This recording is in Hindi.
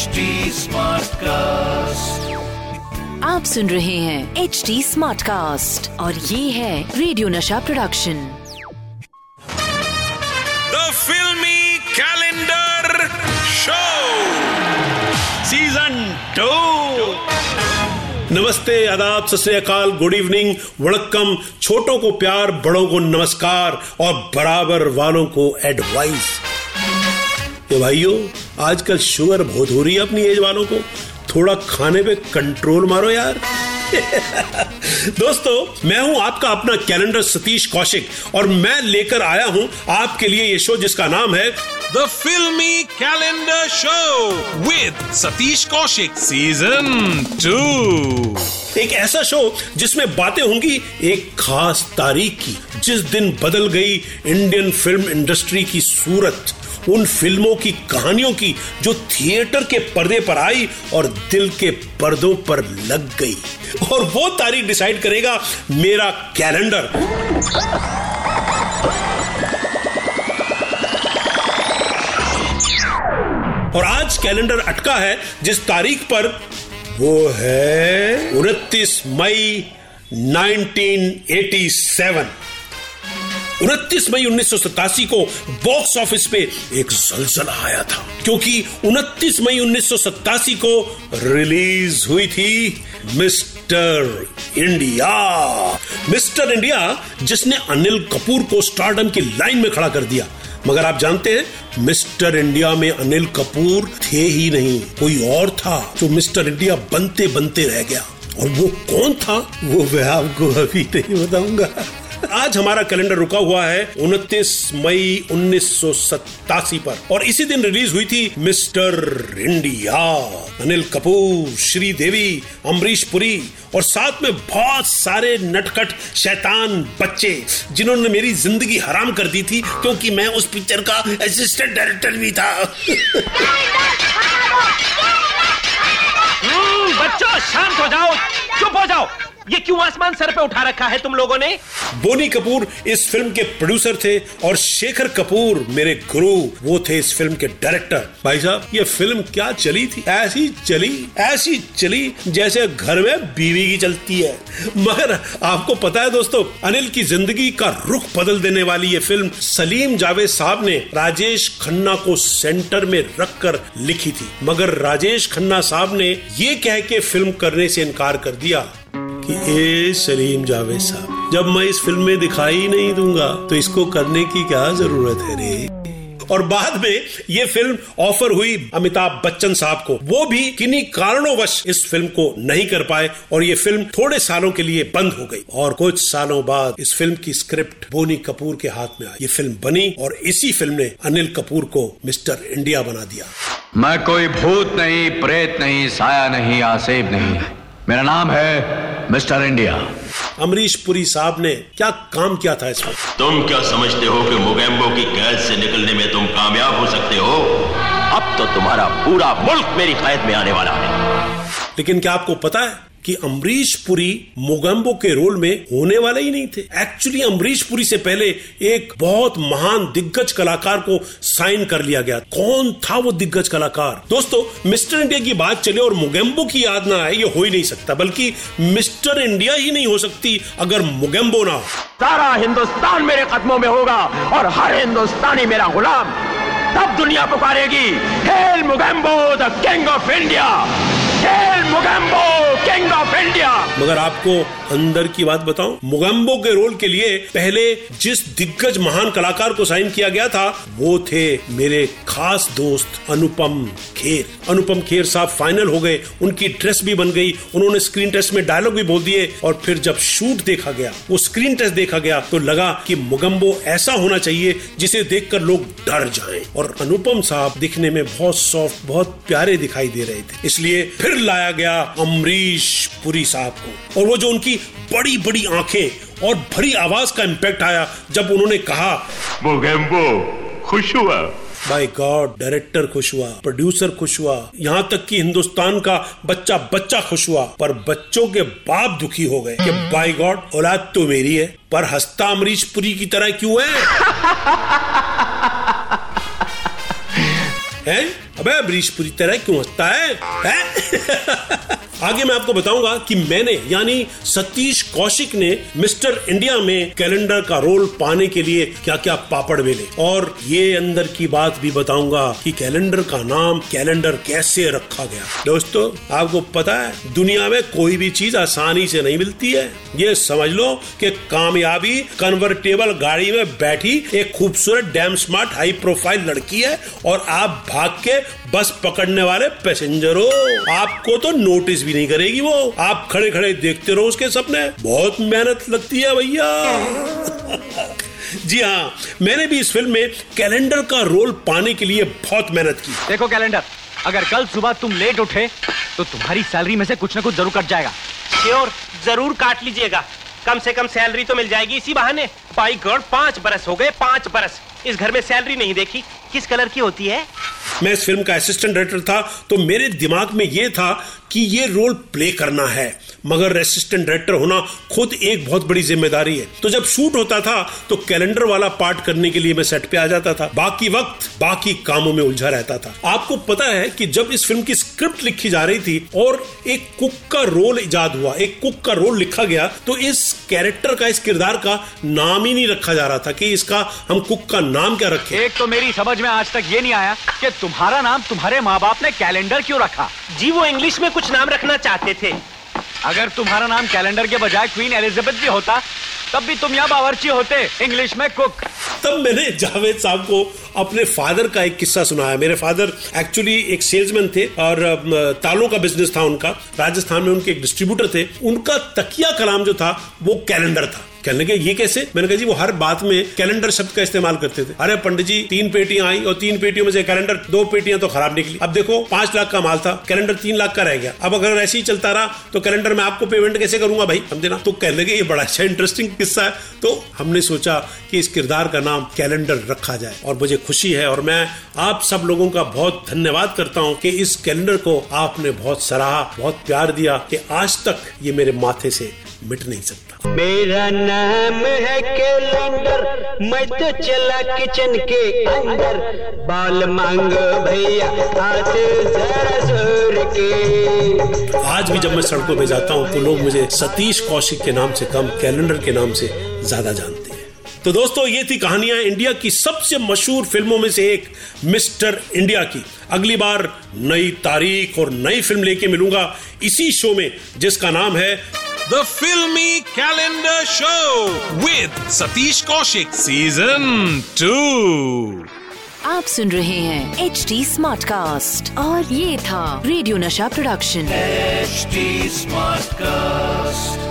HD कास्ट आप सुन रहे हैं एच डी स्मार्ट कास्ट और ये है radio Nasha production the Filmy calendar show season two नमस्ते आदाब सत श्री गुड इवनिंग वड़क्कम छोटों को प्यार बड़ों को नमस्कार और बराबर वालों को एडवाइस ये भाइयों आजकल शुगर बहुत हो रही है अपनी एज वालों को। थोड़ा खाने पे कंट्रोल मारो यार। दोस्तों मैं हूँ आपका अपना कैलेंडर सतीश कौशिक और मैं लेकर आया हूँ आपके लिए ये शो जिसका नाम है the Filmy calendar show with Satish Kaushik Season 2 एक ऐसा शो जिसमें बातें होंगी एक खास तारीख की जिस दिन बदल गई इंडियन फ़िल्म इंडस्ट्री की सूरत। उन फ़िल्मों की कहानियों की जो थिएटर के पर्दे पर आई और दिल के पर्दों पर लग गई। और वो तारीख डिसाइड करेगा मेरा कैलेंडर। और आज कैलेंडर अटका है, जिस तारीख पर वो है उनतीस मई 1987 उनतीस मई उन्नीस को बॉक्स ऑफ़िस पे एक जलजला आया था, क्योंकि 29 मई उन्नीस को रिलीज़ हुई थी मिस्टर इंडिया। मिस्टर इंडिया, जिसने अनिल कपूर को स्टारडम की लाइन में खड़ा कर दिया। मगर आप जानते हैं, मिस्टर इंडिया में अनिल कपूर थे ही नहीं, कोई और था जो मिस्टर इंडिया बनते बनते रह गया। और वो कौन था, वो मैं आपको अभी नहीं बताऊँगा। आज हमारा कैलेंडर रुका हुआ है 29 मई उन्नीस सौ सतासी पर। और इसी दिन रिलीज़ हुई थी मिस्टर इंडिया अनिल कपूर श्रीदेवी अमरीश पुरी और साथ में बहुत सारे नटखट शैतान बच्चे जिन्होंने मेरी ज़िंदगी हराम कर दी थी क्योंकि मैं उस पिक्चर का असिस्टेंट डायरेक्टर भी था। हम्म, बच्चों शांत हो जाओ चुप हो जाओ। ये क्यों आसमान सर पे उठा रखा है तुम लोगों ने? बोनी कपूर इस फ़िल्म के प्रोड्यूसर थे और शेखर कपूर मेरे गुरु, वो थे इस फ़िल्म के डायरेक्टर भाई साहब, ये फ़िल्म क्या चली थी? ऐसी चली ऐसी चली जैसे घर में बीवी की चलती है। मगर आपको पता है दोस्तों, अनिल की ज़िंदगी का रुख बदल देने वाली ये फ़िल्म सलीम जावेद साहब ने राजेश खन्ना को सेंटर में रखकर लिखी थी। मगर राजेश खन्ना साहब ने ये कह के फ़िल्म करने से इनकार कर दिया। कि ए सलीम जावेद साहब, जब मैं इस फ़िल्म में दिखाई नहीं दूँगा तो इसको करने की क्या ज़रूरत है रे? और बाद में ये फ़िल्म ऑफ़र हुई अमिताभ बच्चन साहब को। वो भी किन्हीं कारणोंवश इस फ़िल्म को नहीं कर पाए और ये फ़िल्म थोड़े सालों के लिए बंद हो गई। और कुछ सालों बाद इस फ़िल्म की स्क्रिप्ट बोनी कपूर के हाथ में आई। ये फ़िल्म बनी और इसी फ़िल्म ने अनिल कपूर को मिस्टर इंडिया बना दिया। मैं कोई भूत नहीं, प्रेत नहीं, साया नहीं, आसेब नहीं। मेरा नाम है मिस्टर इंडिया। अमरीश पुरी साहब ने क्या काम किया था इसमें? तुम क्या समझते हो कि मोगेम्बो की कैद से निकलने में तुम कामयाब हो सकते हो? अब तो तुम्हारा पूरा मुल्क मेरी कैद में आने वाला है। लेकिन क्या आपको पता है कि अमरीश पुरी मोगम्बो के रोल में होने वाले ही नहीं थे। एक्चुअली अमरीश पुरी से पहले एक बहुत महान दिग्गज कलाकार को साइन कर लिया गया। कौन था वो दिग्गज कलाकार? दोस्तों, मिस्टर इंडिया की बात चले और मोगेम्बो की याद ना आए, ये हो ही नहीं सकता। बल्कि मिस्टर इंडिया ही नहीं हो सकती अगर मोगेम्बो ना हो। सारा हिंदुस्तान मेरे कदमों में होगा और हर हिंदुस्तानी मेरा गुलाम तब दुनिया पुकारेगी। Hail Mogambo the king of India hail king of India मगर आपको अंदर की बात बताऊँ, मुगम्बो के रोल के लिए पहले जिस दिग्गज महान कलाकार को साइन किया गया था, वो थे मेरे खास दोस्त अनुपम खेर। अनुपम खेर साहब फाइनल हो गए, उनकी ड्रेस भी बन गई, उन्होंने स्क्रीन टेस्ट में डायलॉग भी बोल दिए और फिर जब शूट देखा गया, वो स्क्रीन टेस्ट देखा गया तो लगा कि मुगम्बो ऐसा होना चाहिए जिसे देखकर लोग डर जाएँ। और अनुपम साहब दिखने में बहुत सॉफ्ट बहुत प्यारे दिखाई दे रहे थे। इसलिए फिर लाया गया अमरीश पुरी साहब को। और वो जो उनकी बड़ी बड़ी आँखें और भरी आवाज़ का इम्पैक्ट आया जब उन्होंने कहा मुगैम्बो खुश हुआ। बाय गॉड डायरेक्टर खुश हुआ प्रोड्यूसर खुश हुआ यहाँ तक कि हिंदुस्तान का बच्चा बच्चा खुश हुआ पर बच्चों के बाप दुखी हो गए कि बाय गॉड औलाद तो मेरी है पर हस्ता अमरीश पुरी की तरह क्यों है? हैं? अबे अमरीश पूरी तरह क्यों हंसता है, है? आगे मैं आपको बताऊँगा कि मैंने, यानी सतीश कौशिक ने मिस्टर इंडिया में कैलेंडर का रोल पाने के लिए क्या क्या पापड़ बेले। और ये अंदर की बात भी बताऊँगा कि कैलेंडर का नाम, कैलेंडर कैसे रखा गया। दोस्तों, आपको पता है, दुनिया में कोई भी चीज़ आसानी से नहीं मिलती है। ये समझ लो कि कामयाबी कन्वर्टेबल गाड़ी में बैठी एक खूबसूरत डैम स्मार्ट हाई प्रोफ़ाइल लड़की है और आप भाग के बस पकड़ने वाले पैसेंजर। हो आपको तो नोटिस भी नहीं करेगी वो। आप खड़े खड़े देखते रहो उसके सपने। बहुत मेहनत लगती है भैया। जी हाँ मैंने भी इस फ़िल्म में कैलेंडर का रोल पाने के लिए बहुत मेहनत की। देखो कैलेंडर अगर कल सुबह तुम लेट उठे तो तुम्हारी सैलरी में से कुछ ना कुछ ज़रूर कट जाएगा। श्योर ज़रूर काट लीजिएगा। कम से कम सैलरी तो मिल जाएगी इसी बहाने। बाई गॉड पाँच बरस हो गए पाँच बरस। इस घर में सैलरी नहीं देखी। किस कलर की होती है? मैं इस फ़िल्म का असिस्टेंट डायरेक्टर था तो मेरे दिमाग में यह था कि ये रोल प्ले करना है। मगर असिस्टेंट डायरेक्टर होना खुद एक बहुत बड़ी ज़िम्मेदारी है। तो जब शूट होता था तो कैलेंडर वाला पार्ट करने के लिए मैं सेट पे आ जाता था। बाकी वक्त बाकी कामों में उलझा रहता था। आपको पता है कि जब इस फ़िल्म की स्क्रिप्ट लिखी जा रही थी और एक कुक का रोल इजाद हुआ एक कुक का रोल लिखा गया तो इस कैरेक्टर का इस किरदार का नाम ही नहीं रखा जा रहा था कि इसका हम कुक का नाम क्या रखें। एक तो मेरी समझ में आज तक ये नहीं आया कि तुम्हारा नाम तुम्हारे माँ बाप ने कैलेंडर क्यों रखा। जी वो इंग्लिश में कुछ नाम रखना चाहते थे। अगर तुम्हारा नाम कैलेंडर के बजाय क्वीन एलिजाबेथ भी होता, तब भी तुम यहाँ बावर्ची होते, इंग्लिश में कुक। तब मैंने जावेद साहब को अपने फादर का एक किस्सा सुनाया। मेरे फादर एक्चुअली एक सेल्समैन थे और तालों का बिज़नेस था उनका। राजस्थान में उनके एक डिस्ट्रीब्यूटर थे। उनका तकिया कलाम जो था, वो कैलेंडर था। कहने लगे, ये कैसे? मैंने कहा, जी, वो हर बात में कैलेंडर शब्द का इस्तेमाल करते थे। अरे, पंडित जी, तीन पेटियाँ आई और तीन पेटियों में से कैलेंडर दो पेटियाँ तो खराब निकली। अब देखो, पाँच लाख का माल था कैलेंडर तीन लाख का रह गया। अब अगर ऐसे ही चलता रहा तो कैलेंडर में आपको पेमेंट कैसे करूँगा भाई? समझे ना तो कहने लगे, ये बड़ा अच्छा इंटरेस्टिंग किस्सा है। तो हमने सोचा कि इस किरदार का नाम कैलेंडर रखा जाए और मुझे खुशी है और मैं आप सब लोगों का बहुत धन्यवाद करता हूँ कि इस कैलेंडर को आपने बहुत सराहा बहुत प्यार दिया कि आज तक ये मेरे माथे से मिट नहीं सकता। मेरा नाम है कैलेंडर मैं तो चला किचन के अंदर। बाल मांगो भैया हाथ जरा ज़ोर के। आज भी जब मैं सड़कों पे जाता हूँ तो लोग मुझे सतीश कौशिक के नाम से कम कैलेंडर के नाम से ज़्यादा जानते तो दोस्तों ये थी कहानियाँ इंडिया की सबसे मशहूर फ़िल्मों में से एक मिस्टर इंडिया की। अगली बार नई तारीख और नई फ़िल्म लेके मिलूँगा इसी शो में जिसका नाम है the Filmy calendar show with Satish Kaushik Season 2. आप सुन रहे हैं एच डी स्मार्ट कास्ट और ये था radio Nasha production HD smart cast